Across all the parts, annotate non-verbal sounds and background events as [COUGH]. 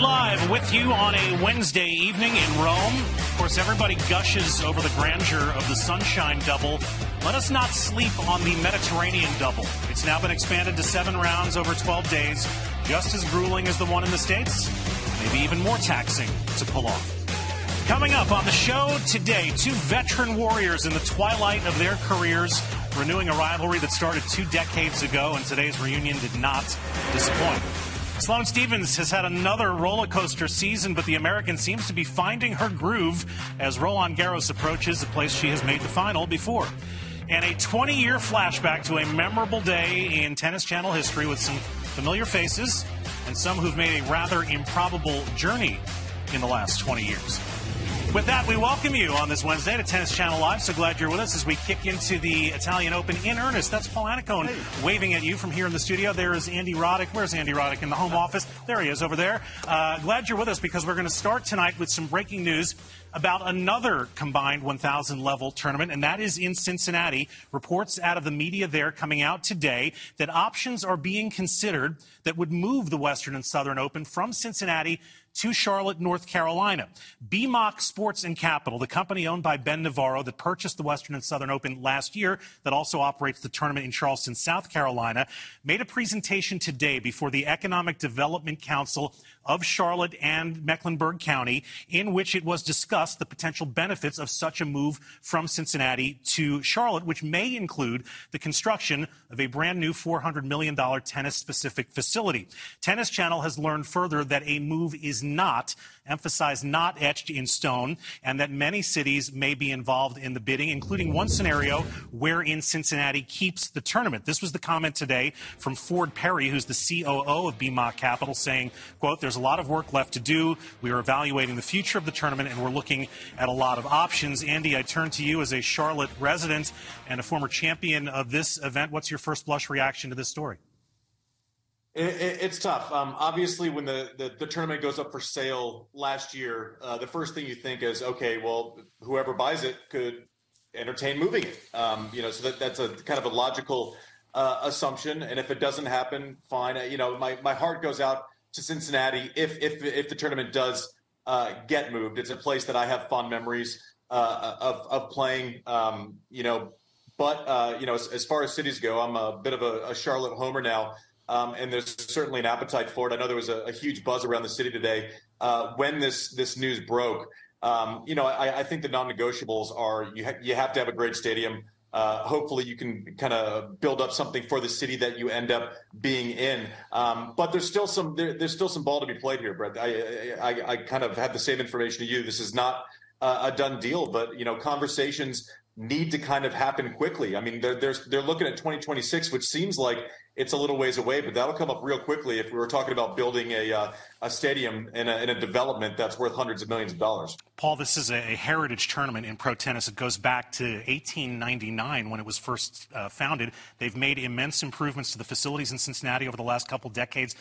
Live with you on a Wednesday evening in Rome. Of course, everybody gushes over the grandeur of the Sunshine Double. Let us not sleep on the Mediterranean Double. It's now been expanded to seven rounds over 12 days, just as grueling as the one in the States, maybe even more taxing to pull off. Coming up on the show today, two veteran warriors in the twilight of their careers, renewing a rivalry that started two decades ago, and today's reunion did not disappoint. Sloane Stephens has had another roller coaster season, but the American seems to be finding her groove as Roland Garros approaches the place she has made the final before. And a 20 year flashback to a memorable day in Tennis Channel history with some familiar faces and some who've made a rather improbable journey in the last 20 years. With that, we welcome you on this Wednesday to Tennis Channel Live. So glad you're with us as we kick into the Italian Open in earnest. That's Paul Annacone hey. waving at you from here in the studio. There is Andy Roddick. Where's Andy Roddick in the home office? There he is over there. Uh, glad you're with us because we're going to start tonight with some breaking news about another combined 1,000 level tournament, and that is in Cincinnati. Reports out of the media there coming out today that options are being considered that would move the Western and Southern Open from Cincinnati to Charlotte, North Carolina. Beemok Sports and Capital, the company owned by Ben Navarro that purchased the Western and Southern Open last year, that also operates the tournament in Charleston, South Carolina, made a presentation today before the Economic Development Council of Charlotte and Mecklenburg County, in which it was discussed the potential benefits of such a move from Cincinnati to Charlotte, which may include the construction of a brand new $400 million tennis specific facility. Tennis Channel has learned further that a move is not emphasize not etched in stone, and that many cities may be involved in the bidding, including one scenario wherein Cincinnati keeps the tournament. This was the comment today from Ford Perry, who's the COO of Beemok Capital, saying, quote, there's a lot of work left to do. We are evaluating the future of the tournament, and we're looking at a lot of options. Andy, I turn to you as a Charlotte resident and a former champion of this event. What's your first blush reaction to this story? It, it's tough. Um, obviously, when the, the, the, tournament goes up for sale last year, uh, the first thing you think is, okay, well, whoever buys it could entertain moving it. Um, you know, so that, that's a kind of a logical uh, assumption. And if it doesn't happen, fine. You know, my, my heart goes out to Cincinnati if if if the tournament does uh, get moved. It's a place that I have fond memories uh, of of playing. Um, you know, but uh, you know, as, as, far as cities go, I'm a bit of a, a Charlotte homer now. Um, and there's certainly an appetite for it. I know there was a, a huge buzz around the city today uh, when this this news broke. Um, you know, I, I, think the non-negotiables are you ha- you have to have a great stadium. Uh, hopefully, you can kind of build up something for the city that you end up being in. Um, but there's still some there, there's still some ball to be played here, Brett. I, I, I kind of had the same information to you. This is not uh, a done deal, but you know, conversations need to kind of happen quickly. I mean, they're they're, they're looking at 2026, which seems like it's a little ways away, but that'll come up real quickly if we were talking about building a uh, a stadium in a, a, development that's worth hundreds of millions of dollars. Paul, this is a heritage tournament in pro tennis. It goes back to 1899 when it was first uh, founded. They've made immense improvements to the facilities in Cincinnati over the last couple decades.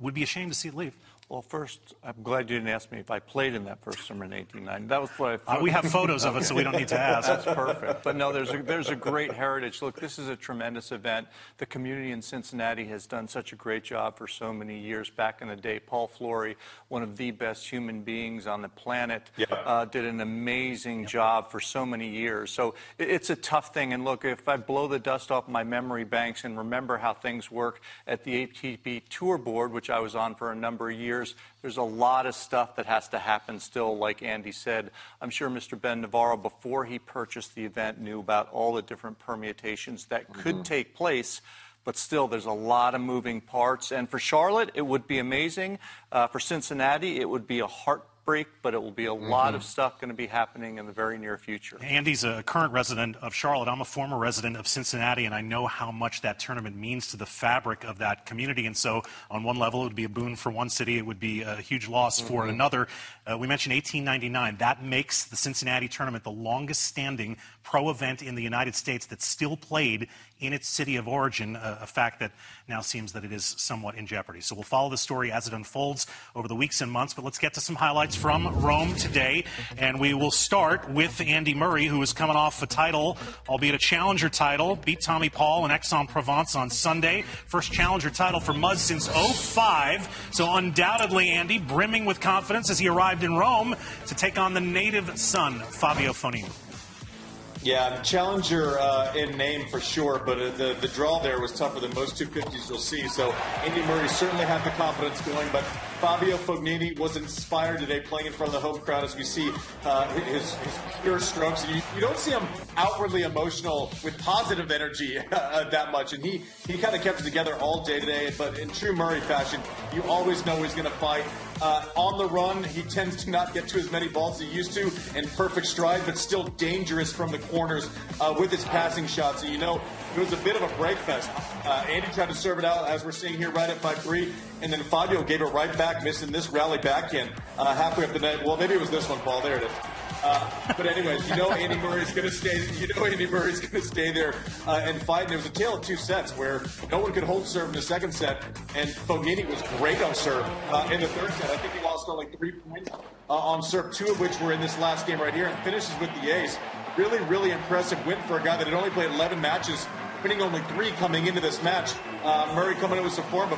Would be ashamed to see it leave. Well, first, I'm glad you didn't ask me if I played in that first summer in 1890. That was what I. Uh, we have photos of it, so we don't need to [LAUGHS] ask. That's perfect. But no, there's a, there's a great heritage. Look, this is a tremendous event. The community in Cincinnati has done such a great job for so many years. Back in the day, Paul Flory, one of the best human beings on the planet, yeah. uh, did an amazing job for so many years. So it, it's a tough thing. And look, if I blow the dust off my memory banks and remember how things work at the ATP Tour Board, which I was on for a number of years years. There's a lot of stuff that has to happen still, like Andy said. I'm sure Mr. Ben Navarro, before he purchased the event, knew about all the different permutations that could mm-hmm. take place but still there's a lot of moving parts. And for Charlotte, it would be amazing. Uh, for Cincinnati, it would be a heart heartbreak, but it will be a mm-hmm. lot of stuff going to be happening in the very near future. Andy's a current resident of Charlotte. I'm a former resident of Cincinnati, and I know how much that tournament means to the fabric of that community. And so, on one level, it would be a boon for one city, it would be a huge loss mm-hmm. for another. Uh, we mentioned 1899. That makes the Cincinnati tournament the longest standing pro event in the United States that's still played in its city of origin, a, a, fact that now seems that it is somewhat in jeopardy. So we'll follow the story as it unfolds over the weeks and months, but let's get to some highlights from Rome today. And we will start with Andy Murray, who is coming off a title, albeit a challenger title, beat Tommy Paul and Aix-en-Provence on Sunday. First challenger title for Muzz since 05. So undoubtedly, Andy, brimming with confidence as he arrived in Rome to take on the native son, Fabio Fognini. Yeah, challenger uh, in name for sure, but uh, the the draw there was tougher than most 250s you'll see. So Andy Murray certainly had the confidence going, but Fabio Fognini was inspired today playing in front of the home crowd as we see uh, his, his, pure strokes. You, you, don't see him outwardly emotional with positive energy [LAUGHS] uh, that much, and he he kind of kept it together all day today. But in true Murray fashion, you always know he's going to fight. Uh, on the run, he tends to not get to as many balls as he used to in perfect stride, but still dangerous from the corners uh, with his passing shots. So you know it was a bit of a break fest. Uh, Andy tried to serve it out, as we're seeing here, right at 5 3. And then Fabio gave it right back, missing this rally backhand uh, halfway up the net. Well, maybe it was this one, Paul. There it is. Uh, but anyways, you know Andy Murray's going to stay. You know Andy Murray's going to stay there uh, and fight. And there was a tale of two sets where no one could hold serve in the second set, and Fognini was great on serve uh, in the third set. I think he lost only three points uh, on serve, two of which were in this last game right here, and finishes with the ace. Really, really impressive win for a guy that had only played 11 matches winning only three coming into this match. Uh, Murray coming in with some form,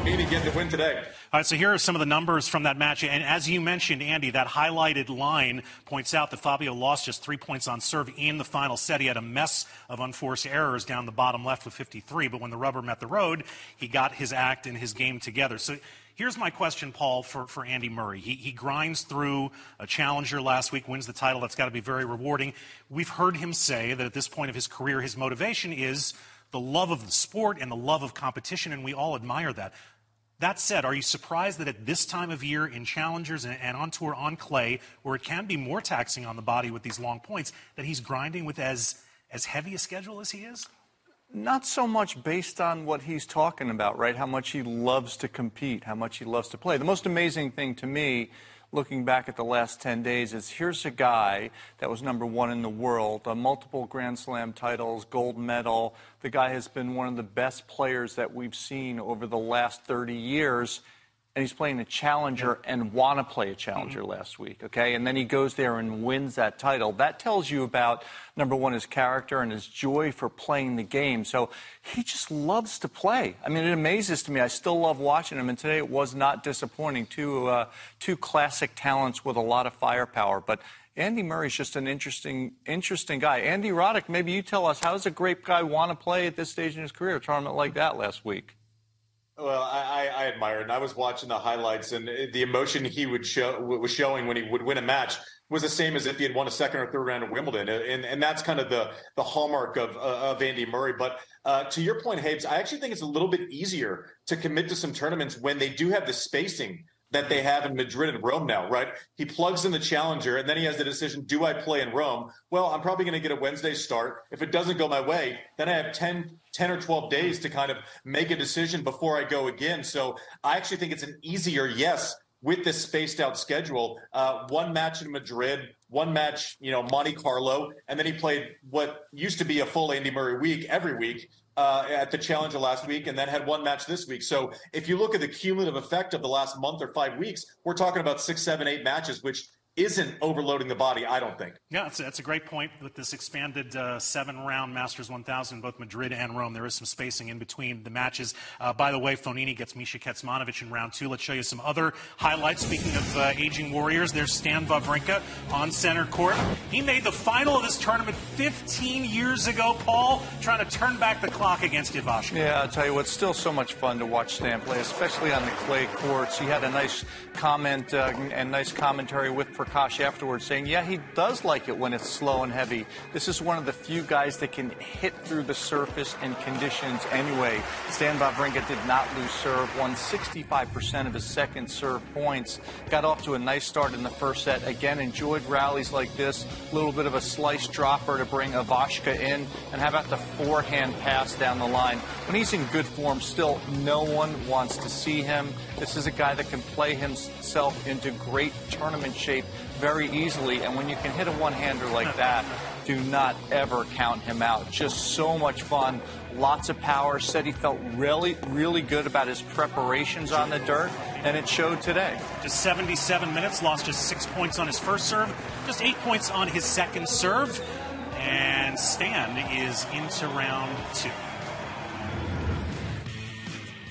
getting the win today. All right, so here are some of the numbers from that match. And as you mentioned, Andy, that highlighted line points out that Fabio lost just three points on serve in the final set. He had a mess of unforced errors down the bottom left with 53, but when the rubber met the road, he got his act and his game together. So Here's my question, Paul, for, for Andy Murray. He, he grinds through a challenger last week, wins the title. That's got to be very rewarding. We've heard him say that at this point of his career, his motivation is the love of the sport and the love of competition, and we all admire that. That said, are you surprised that at this time of year in challengers and, and on tour on clay, where it can be more taxing on the body with these long points, that he's grinding with as, as heavy a schedule as he is? Not so much based on what he's talking about, right? How much he loves to compete, how much he loves to play. The most amazing thing to me, looking back at the last 10 days, is here's a guy that was number one in the world, uh, multiple Grand Slam titles, gold medal. The guy has been one of the best players that we've seen over the last 30 years and he's playing a challenger and want to play a challenger mm-hmm. last week, okay? And then he goes there and wins that title. That tells you about number one his character and his joy for playing the game. So he just loves to play. I mean, it amazes to me. I still love watching him, and today it was not disappointing. Two uh, two classic talents with a lot of firepower, but. Andy Murray's just an interesting, interesting guy. Andy Roddick, maybe you tell us how does a great guy want to play at this stage in his career, a tournament like that last week? Well, I, I admire it. And I was watching the highlights, and the emotion he would show was showing when he would win a match was the same as if he had won a second or third round of Wimbledon, and and that's kind of the the hallmark of of Andy Murray. But uh, to your point, Habes, I actually think it's a little bit easier to commit to some tournaments when they do have the spacing that they have in Madrid and Rome now, right? He plugs in the challenger and then he has the decision, do I play in Rome? Well, I'm probably going to get a Wednesday start. If it doesn't go my way, then I have 10, 10 or 12 days to kind of make a decision before I go again. So I actually think it's an easier yes with this spaced out schedule. Uh, one match in Madrid, one match, you know, Monte Carlo, and then he played what used to be a full Andy Murray week every week uh, at the Challenger last week and then had one match this week. So if you look at the cumulative effect of the last month or five weeks, we're talking about six, seven, eight matches, which isn't overloading the body, I don't think. Yeah, that's a, that's a great point with this expanded uh, seven round Masters 1000, both Madrid and Rome. There is some spacing in between the matches. Uh, by the way, Fognini gets Misha Kecmanovic in round two. Let's show you some other highlights. Speaking of uh, aging warriors, there's Stan Wawrinka on center court. He made the final of this tournament 15 years ago, Paul, trying to turn back the clock against Ivashka. Yeah, I'll tell you what, it's still so much fun to watch Stan play, especially on the clay courts. He had a nice comment uh, and nice commentary with Prakash afterwards saying, yeah, he does like it when it's slow and heavy. This is one of the few guys that can hit through the surface and conditions anyway. Stan Wawrinka did not lose serve, won 65% of his second serve points, got off to a nice start in the first set. Again, enjoyed rallies like this, a little bit of a slice dropper to bring Ivashka in, and how about the forehand pass down the line? When he's in good form, still no one wants to see him. This is a guy that can play himself into great tournament shape very easily, and when you can hit a one-hander like that, do not ever count him out. Just so much fun, lots of power. Said he felt really, really good about his preparations on the dirt, and it showed today. Just 77 minutes, lost just six points on his first serve, just eight points on his second serve, and Stan is into round two.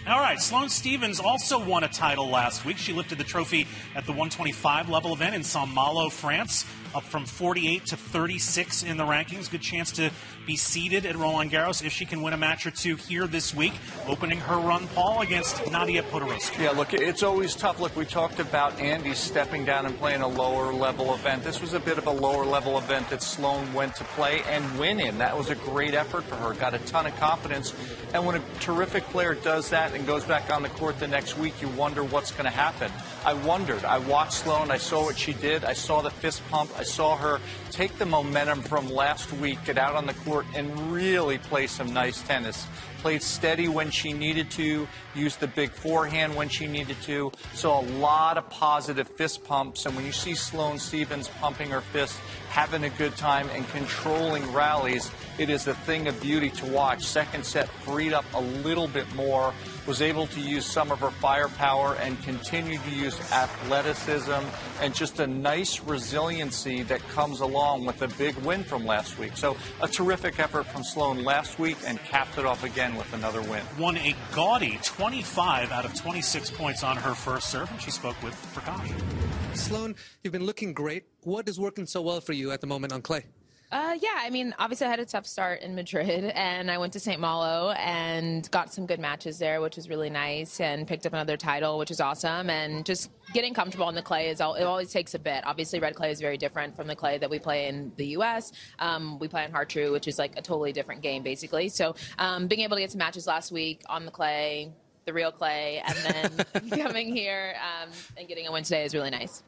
All right, Sloane Stephens also won a title last week. She lifted the trophy at the 125 level event in Saint Malo, France, up from 48 to 36 in the rankings. Good chance to be seeded at Roland Garros if she can win a match or two here this week, opening her run, Paul, against Nadia Podoroska. Yeah, look, it's always tough. Look, we talked about Andy stepping down and playing a lower level event. This was a bit of a lower level event that Sloane went to play and win in. That was a great effort for her. Got a ton of confidence. And when a terrific player does that and goes back on the court the next week, you wonder what's going to happen. I wondered. I watched Sloane. I saw what she did. I saw the fist pump. I saw her take the momentum from last week, get out on the court, and really play some nice tennis. Played steady when she needed to, used the big forehand when she needed to. So a lot of positive fist pumps. And when you see Sloane Stephens pumping her fist, having a good time, and controlling rallies, it is a thing of beauty to watch. Second set freed up a little bit more, was able to use some of her firepower and continued to use athleticism and just a nice resiliency that comes along with a big win from last week. So a terrific effort from Sloane last week and capped it off again with another win. Won a gaudy 25 out of 26 points on her first serve, and she spoke with Prakash. Sloane, you've been looking great. What is working so well for you at the moment on clay? Uh, yeah, I mean, obviously, I had a tough start in Madrid, [LAUGHS] and I went to St. Malo and got some good matches there, which was really nice, and picked up another title, which is awesome. And just getting comfortable on the clay is all, it always takes a bit. Obviously, red clay is very different from the clay that we play in the U.S. Um, we play on Har-Tru, which is like a totally different game, basically. So, um, being able to get some matches last week on the clay, the real clay, and then [LAUGHS] [LAUGHS] coming here um, and getting a win today is really nice.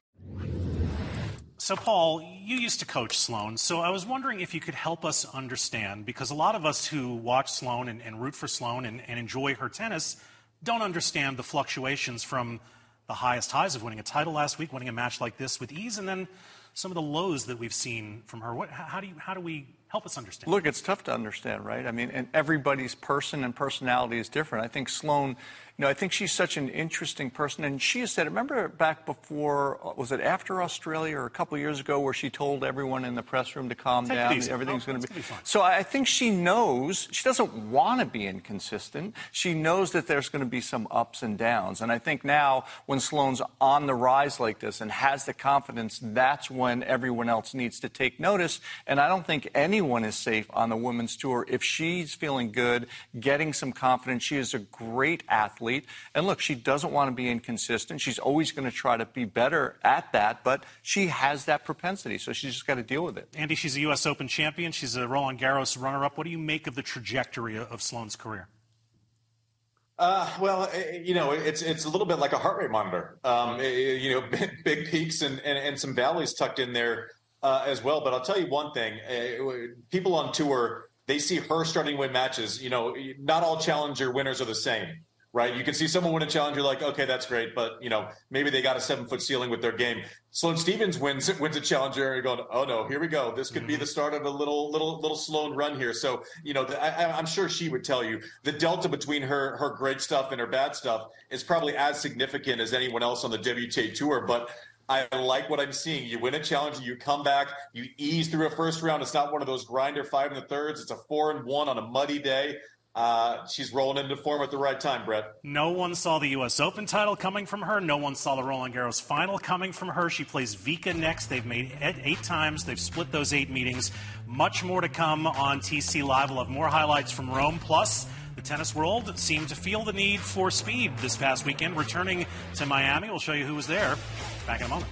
So, Paul, you used to coach Sloane, so I was wondering if you could help us understand, because a lot of us who watch Sloane and, and root for Sloane and, and, enjoy her tennis don't understand the fluctuations from the highest highs of winning a title last week, winning a match like this with ease, and then some of the lows that we've seen from her. What, how, do you, how do we help us understand? Look, it's tough to understand, right? I mean, and everybody's person and personality is different. I think Sloane you know, I think she's such an interesting person. And she has said, remember back before, uh, was it after Australia or a couple years ago where she told everyone in the press room to calm Take down? Everything's going to be, be fine. So I think she knows, she doesn't want to be inconsistent. She knows that there's going to be some ups and downs. And I think now when Sloane's on the rise like this and has the confidence, that's when everyone else needs to take notice. And I don't think anyone is safe on the women's tour if she's feeling good, getting some confidence. She is a great athlete athlete. And look, she doesn't want to be inconsistent. She's always going to try to be better at that, but she has that propensity, so she's just got to deal with it. Andy, she's a U.S. Open champion. She's a Roland Garros runner up. What do you make of the trajectory of Sloane's career? Uh, well, eh, eh, you know, it's it's a little bit like a heart rate monitor. Um, eh, you know, [LAUGHS] big, big peaks and, and, and, some valleys tucked in there uh, as well. But I'll tell you one thing: people on tour they see her starting to win matches. You know, not all challenger winners are the same right? You can see someone win a challenge, you're like, okay, that's great, but you know, maybe they got a seven foot ceiling with their game. Sloane Stephens wins wins a challenger, and you're going, oh no, here we go. This could mm-hmm. be the start of a little little little Sloane run here. So you know, the, I, I'm sure she would tell you the delta between her her great stuff and her bad stuff is probably as significant as anyone else on the WTA tour, but. I like what I'm seeing. You win a challenge, you come back, you ease through a first round. It's not one of those grinder five and the thirds. It's a four and one on a muddy day. Uh, she's rolling into form at the right time, Brett. No one saw the U.S. Open title coming from her. No one saw the Roland Garros final coming from her. She plays Vika next. They've made eight, eight times. They've split those eight meetings. Much more to come on TC Live. We'll have more highlights from Rome. Plus, the tennis world seemed to feel the need for speed this past weekend. Returning to Miami, we'll show you who was there. Back in a moment.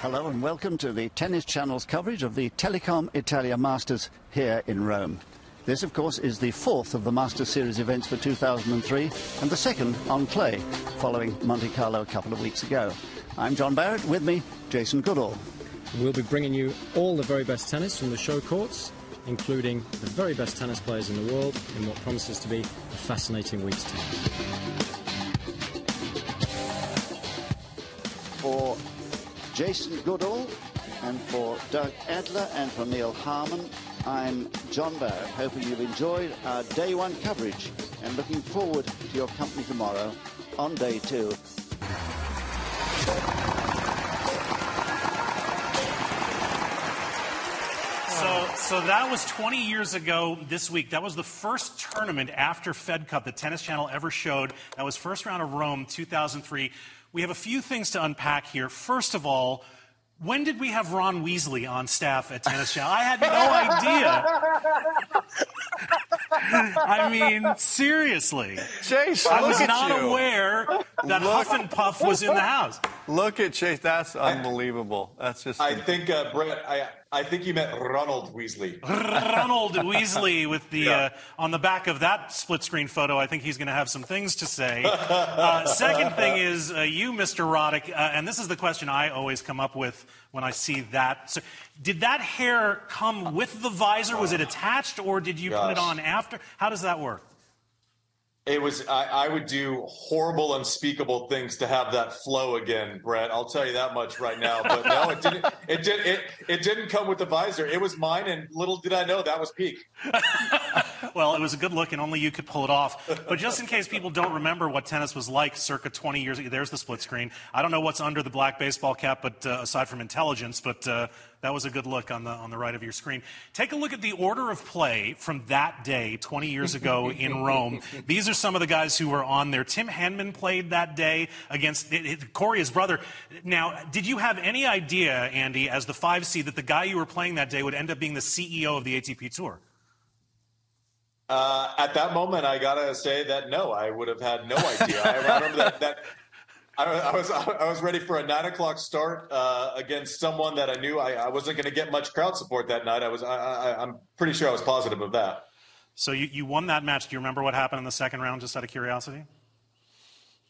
Hello and welcome to the Tennis Channel's coverage of the Telecom Italia Masters here in Rome. This, of course, is the fourth of the Masters Series events for 2003 and the second on clay, following Monte Carlo a couple of weeks ago. I'm John Barrett, with me, Jason Goodall. We'll be bringing you all the very best tennis from the show courts, including the very best tennis players in the world in what promises to be a fascinating week's time. Jason Goodall and for Doug Adler and for Neil Harmon, I'm John Barrett, hoping you've enjoyed our day one coverage and looking forward to your company tomorrow on day two. So, so that was 20 years ago this week. That was the first tournament after Fed Cup that Tennis Channel ever showed. That was first round of Rome 2003. We have a few things to unpack here. First of all, when did we have Ron Weasley on staff at Tennis Channel? I had no idea. [LAUGHS] I mean, seriously. Chase, I look was at not you. aware that Look. Huff and Puff was in the house. Look at Chase. That's unbelievable. That's just. I think uh, Brett. I I think you meant Ronald Weasley. Ronald [LAUGHS] Weasley with the Yeah. uh, on the back of that split screen photo. I think he's going to have some things to say. [LAUGHS] Uh, second thing is uh, you, Mr. Roddick, uh, and this is the question I always come up with when I see that. So, did that hair come with the visor? Was it attached, or did you put it on after? How does that work? It was. I, I would do horrible, unspeakable things to have that flow again, Brett. I'll tell you that much right now. But no, it didn't. It did. It it didn't come with the visor. It was mine, and little did I know that was peak. [LAUGHS] Well, it was a good look, and only you could pull it off. But just in case people don't remember what tennis was like circa 20 years ago, there's the split screen. I don't know what's under the black baseball cap, but uh, aside from intelligence, but uh, that was a good look on the on the right of your screen. Take a look at the order of play from that day, 20 years ago in Rome. [LAUGHS] These are some of the guys who were on there. Tim Henman played that day against it, it, Corey, his brother. Now, did you have any idea, Andy, as the five seed, that the guy you were playing that day would end up being the CEO of the ATP Tour? Uh, at that moment, I gotta say that no, I would have had no idea. I, I remember that. that I, I was I was ready for a nine o'clock start uh, against someone that I knew I, I wasn't going to get much crowd support that night. I was I, I, I'm pretty sure I was positive of that. So you, you won that match. Do you remember what happened in the second round, just out of curiosity?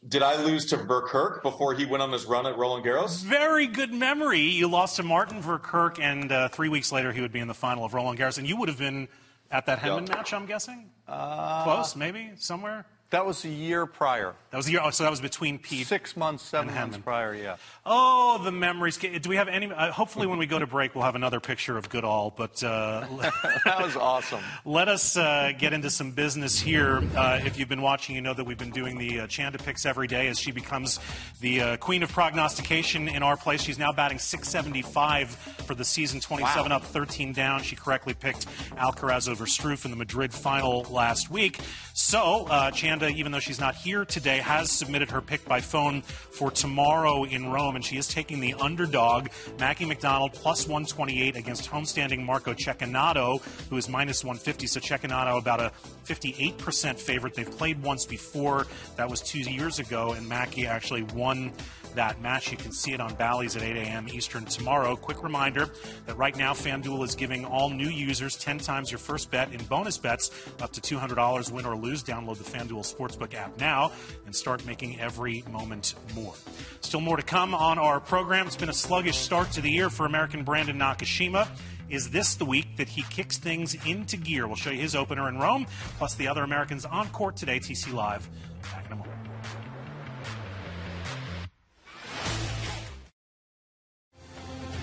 Did I lose to Verkerk before he went on his run at Roland Garros? Very good memory. You lost to Martin Verkerk, and uh, three weeks later he would be in the final of Roland Garros. And you would have been at that Henman Yeah. match, I'm guessing? Close, maybe, somewhere? That was a year prior. That was the year, oh, so that was between Pete. Six months, seven months prior, yeah. Oh, the memories. Do we have any? Uh, hopefully, when we go to break, we'll have another picture of Goodall. But uh, [LAUGHS] That was awesome. Let us uh, get into some business here. Uh, if you've been watching, you know that we've been doing the uh, Chanda picks every day as she becomes the uh, queen of prognostication in our place. She's now batting 675 for the season, 27 up, 13 down. She correctly picked Alcaraz over Struff in the Madrid final last week. So, uh, Even though she's not here today, has submitted her pick by phone for tomorrow in Rome, and she is taking the underdog, Mackie McDonald, plus 128 against homestanding Marco Cecchinato, who is minus 150. So Cecchinato about a 58% favorite. They've played once before. That was two years ago, and Mackie actually won that match. You can see it on Bally's at 8 a.m. Eastern tomorrow. Quick reminder that right now FanDuel is giving all new users 10 times your first bet in bonus bets up to $200 win or lose. Download the FanDuel Sportsbook app now and start making every moment more. Still more to come on our program. It's been a sluggish start to the year for American Brandon Nakashima. Is this the week that he kicks things into gear? We'll show you his opener in Rome, plus the other Americans on court today. TC Live. Back in a moment.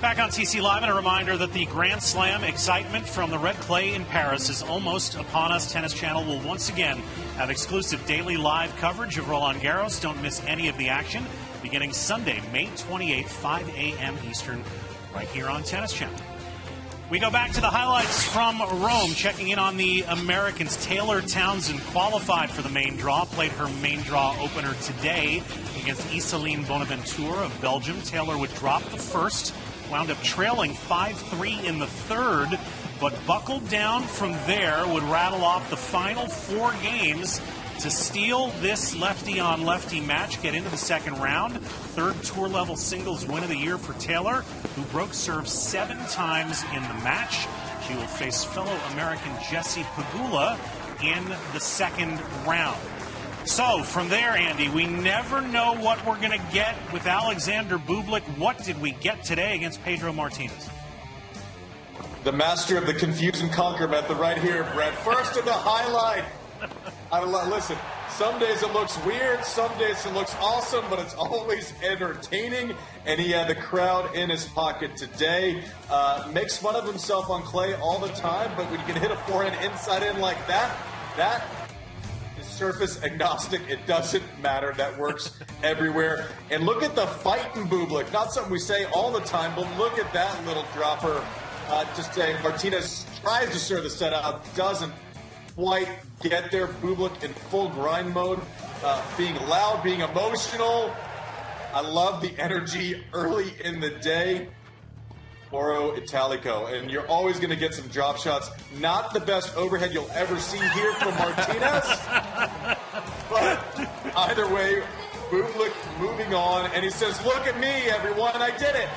Back on TC Live, and a reminder that the Grand Slam excitement from the red clay in Paris is almost upon us. Tennis Channel will once again have exclusive daily live coverage of Roland Garros. Don't miss any of the action beginning Sunday, May 28th, 5 a.m. Eastern, right here on Tennis Channel. We go back to the highlights from Rome, checking in on the Americans. Taylor Townsend qualified for the main draw, played her main draw opener today against Isaline Bonaventure of Belgium. Taylor would drop the first, wound up trailing 5 3 in the third, but buckled down from there, would rattle off the final four games to steal this lefty on lefty match, get into the second round. Third tour level singles win of the year for Taylor, who broke serve seven times in the match. She will face fellow American Jessie Pegula in the second round. So from there, Andy, we never know what we're going to get with Alexander Bublik. What did we get today against Pedro Martinez? The master of the confuse and conquer method right here, Brett. First of the highlight. [LAUGHS] I don't know. Listen, some days it looks weird, some days it looks awesome, but it's always entertaining. And he had the crowd in his pocket today. Uh, makes fun of himself on clay all the time, but when you can hit a forehand inside in like that, that surface agnostic. It doesn't matter. That works [LAUGHS] everywhere. And look at the fight in Bublik. Not something we say all the time, but look at that little dropper. Uh, just saying, Martinez tries to serve the set out, doesn't quite get there. Bublik in full grind mode, uh, being loud, being emotional. I love the energy early in the day. Foro Italico, and you're always going to get some drop shots. Not the best overhead you'll ever see here from Martinez, [LAUGHS] but either way, Bublik moving on, and he says, "Look at me, everyone! I did it."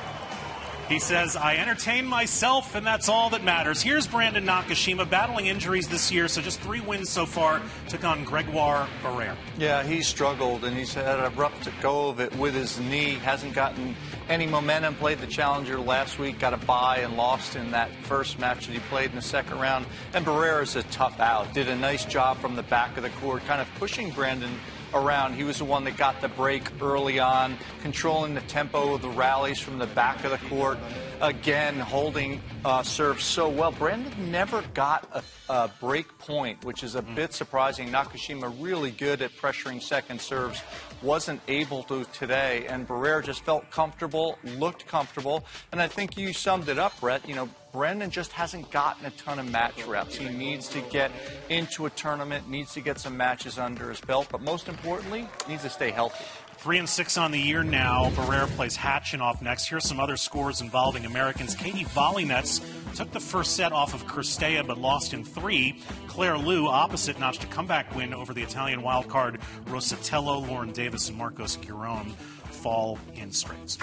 He says, I entertain myself, and that's all that matters. Here's Brandon Nakashima battling injuries this year, so just three wins so far. Took on Gregoire Barrère. Yeah, he struggled, and he's had a rough go of it with his knee. Hasn't gotten any momentum. Played the Challenger last week, got a bye, and lost in that first match that he played in the second round. And Barrère is a tough out. Did a nice job from the back of the court, kind of pushing Brandon around. He was the one that got the break early on, controlling the tempo of the rallies from the back of the court. Again, holding uh, serve so well. Brandon never got a, a, break point, which is a bit surprising. Nakashima really good at pressuring second serves. Wasn't able to today, and Barrère just felt comfortable, looked comfortable, and I think you summed it up, Brett. You know, Brandon just hasn't gotten a ton of match reps. He needs to get into a tournament, needs to get some matches under his belt, but most importantly, needs to stay healthy. Three and six on the year now. Barrère plays Khachanov next. Here's some other scores involving Americans. Katie Volynets took the first set off of Cirstea but lost in three. Claire Liu, opposite, notched a comeback win over the Italian wildcard Rosatello, Lauren Davis, and Marcos Giron fall in straights.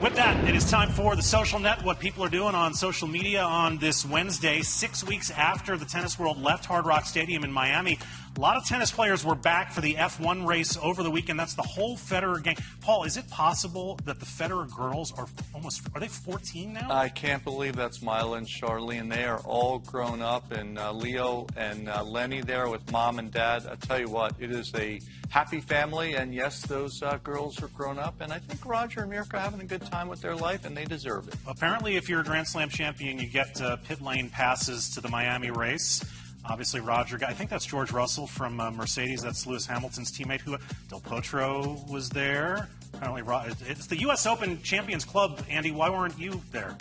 With that, it is time for the social net, what people are doing on social media on this Wednesday, six weeks after the tennis world left Hard Rock Stadium in Miami. A lot of tennis players were back for the F1 race over the weekend. That's the whole Federer gang. Paul, is it possible that the Federer girls are almost are they 14 now? I can't believe that's Myla and Charlene. They are all grown up, and uh, Leo and uh, Lenny there with mom and dad. I tell you what, it is a happy family, and yes, those uh, girls are grown up, and I think Roger and Mirka are having a good time with their life, and they deserve it. Apparently, if you're a Grand Slam champion, you get uh, pit lane passes to the Miami race. Obviously, Roger. I think that's George Russell from uh, Mercedes. That's Lewis Hamilton's teammate. Who Del Potro was there. Apparently, it's the U.S. Open Champions Club. Andy, why weren't you there?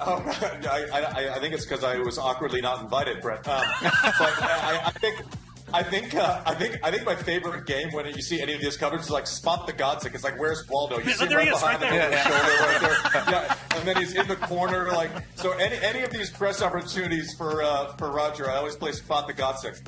Oh, [LAUGHS] I, I, I, think it's because I was awkwardly not invited, Brett. Um, but I, I, think I think uh, I think I think my favorite game when you see any of these coverage is like spot the Godsick. It's like where's Waldo? You see him right is, behind right the there. shoulder right there. Yeah, and then he's in the corner. Like so, any any of these press opportunities for uh, for Roger, I always play spot the Godsick.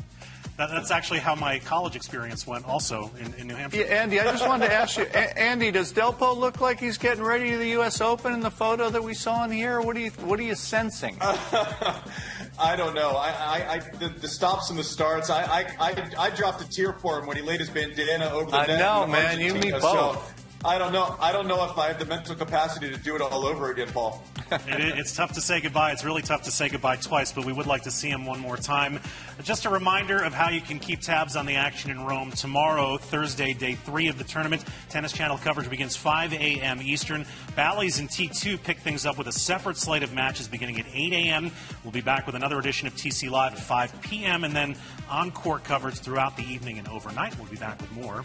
That, that's actually how my college experience went, also in, in New Hampshire. Yeah, Andy, I just wanted to ask you, a- Andy, does Delpo look like he's getting ready to the U.S. Open in the photo that we saw in here? What are you What are you sensing? [LAUGHS] I don't know. I, I, I the, the, stops and the starts. I, I, I, I, dropped a tear for him when he laid his bandana over the I net. I know, man. You me both. So I don't know. I don't know if I have the mental capacity to do it all over again, Paul. [LAUGHS] it, it's tough to say goodbye. It's really tough to say goodbye twice, but we would like to see him one more time. Just a reminder of how you can keep tabs on the action in Rome tomorrow, Thursday, day three of the tournament. Tennis Channel coverage begins 5 a.m. Eastern. Bally's and T2 pick things up with a separate slate of matches beginning at 8 a.m. We'll be back with another edition of TC Live at 5 p.m. and then on court coverage throughout the evening and overnight. We'll be back with more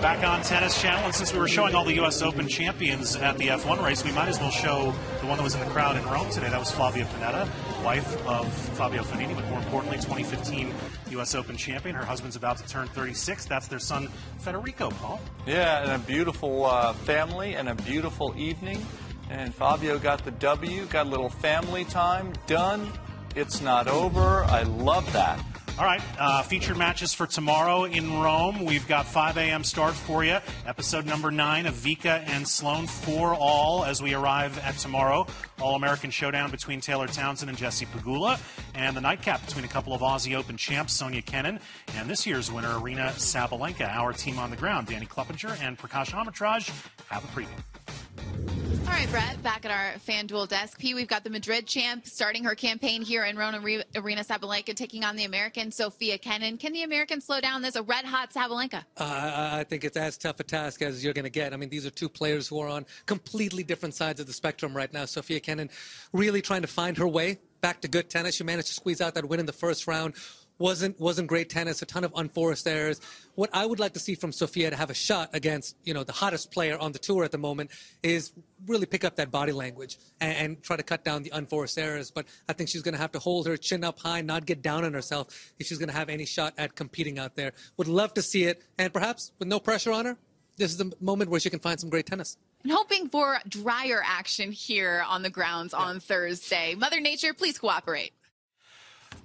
Back on Tennis Channel, and since we were showing all the U.S. Open champions at the F1 race, we might as well show the one that was in the crowd in Rome today. That was Flavia Pennetta, wife of Fabio Fognini, but more importantly, 2015 U.S. Open champion. Her husband's about to turn 36. That's their son, Federico, Paul. Yeah, and a beautiful uh, family and a beautiful evening. And Fabio got the W, got a little family time done. It's not over. I love that. All right, uh, featured matches for tomorrow in Rome. We've got 5 a.m. start for you. Episode number nine of Vika and Sloane for all as we arrive at tomorrow. All American showdown between Taylor Townsend and Jesse Pegula, and the nightcap between a couple of Aussie Open champs, Sofia Kenin, and this year's winner, Aryna Sabalenka. Our team on the ground, Dani Klupenger and Prakash Amritraj, have a preview. All right, Brett, back at our FanDuel desk. P, we've got the Madrid champ starting her campaign here in Rome, Aryna Sabalenka taking on the American Sofia Kenin. Can the American slow down this a red hot Sabalenka? Uh, I think it's as tough a task as you're going to get. I mean, these are two players who are on completely different sides of the spectrum right now. Sofia Kenin really trying to find her way back to good tennis. She managed to squeeze out that win in the first round wasn't wasn't great tennis, a ton of unforced errors. What I would like to see from Sofia to have a shot against, you know, the hottest player on the tour at the moment is really pick up that body language and, and try to cut down the unforced errors. But I think she's going to have to hold her chin up high, not get down on herself if she's going to have any shot at competing out there. Would love to see it, and perhaps with no pressure on her, this is the moment where she can find some great tennis. And hoping for drier action here on the grounds yeah. on Thursday. Mother Nature, please cooperate.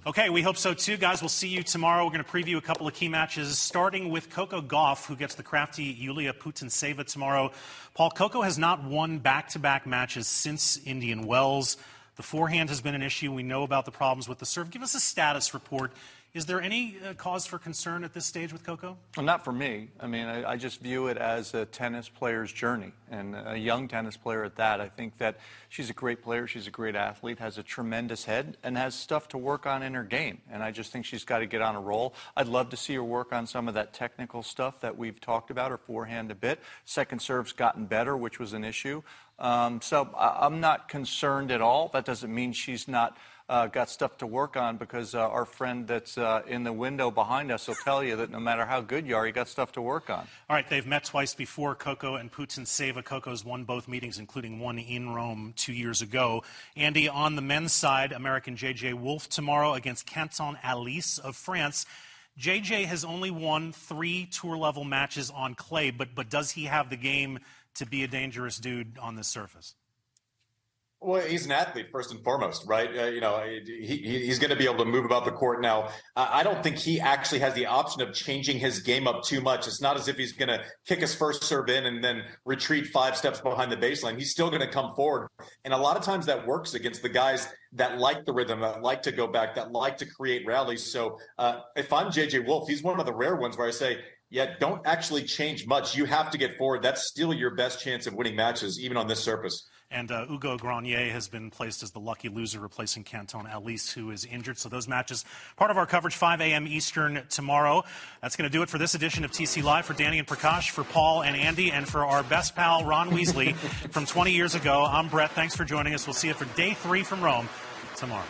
Okay, we hope so too, guys. We'll see you tomorrow. We're going to preview a couple of key matches, starting with Coco Gauff, who gets the crafty Yulia Putintseva tomorrow. Paul, Coco has not won back to back matches since Indian Wells. The forehand has been an issue. We know about the problems with the serve. Give us a status report is there any uh, cause for concern at this stage with Coco? Well, not for me. I mean, I, I, just view it as a tennis player's journey, and a young tennis player at that. I think that she's a great player, she's a great athlete, has a tremendous head, and has stuff to work on in her game. And I just think she's got to get on a roll. I'd love to see her work on some of that technical stuff that we've talked about, her forehand a bit. Second serve's gotten better, which was an issue. Um, so I, I'm not concerned at all. That doesn't mean she's not uh, got stuff to work on because uh, our friend that's uh, in the window behind us will tell you that no matter how good you are, you got stuff to work on. All right, they've met twice before, Coco and Putintseva. Coco's won both meetings, including one in Rome two years ago. Andy, on the men's side, American J.J. Wolf tomorrow against Quentin Halys of France. JJ has only won three tour level matches on clay, but, but does he have the game to be a dangerous dude on this surface? Well, he's an athlete first and foremost, right? Uh, you know, he, he's going to be able to move about the court. Now, I don't think he actually has the option of changing his game up too much. It's not as if he's going to kick his first serve in and then retreat five steps behind the baseline. He's still going to come forward, and a lot of times that works against the guys that like the rhythm, that like to go back, that like to create rallies. So, uh, if I'm JJ Wolf, he's one of the rare ones where I say, yeah, don't actually change much. You have to get forward. That's still your best chance of winning matches, even on this surface. And uh, Hugo Grenier has been placed as the lucky loser, replacing Quentin Halys, who is injured. So those matches, part of our coverage, 5 a.m. Eastern tomorrow. That's going to do it for this edition of TC Live. For Dani and Prakash, for Paul and Andy, and for our best pal, Ron Weasley, from 20 years ago, I'm Brett. Thanks for joining us. We'll see you for day three from Rome tomorrow.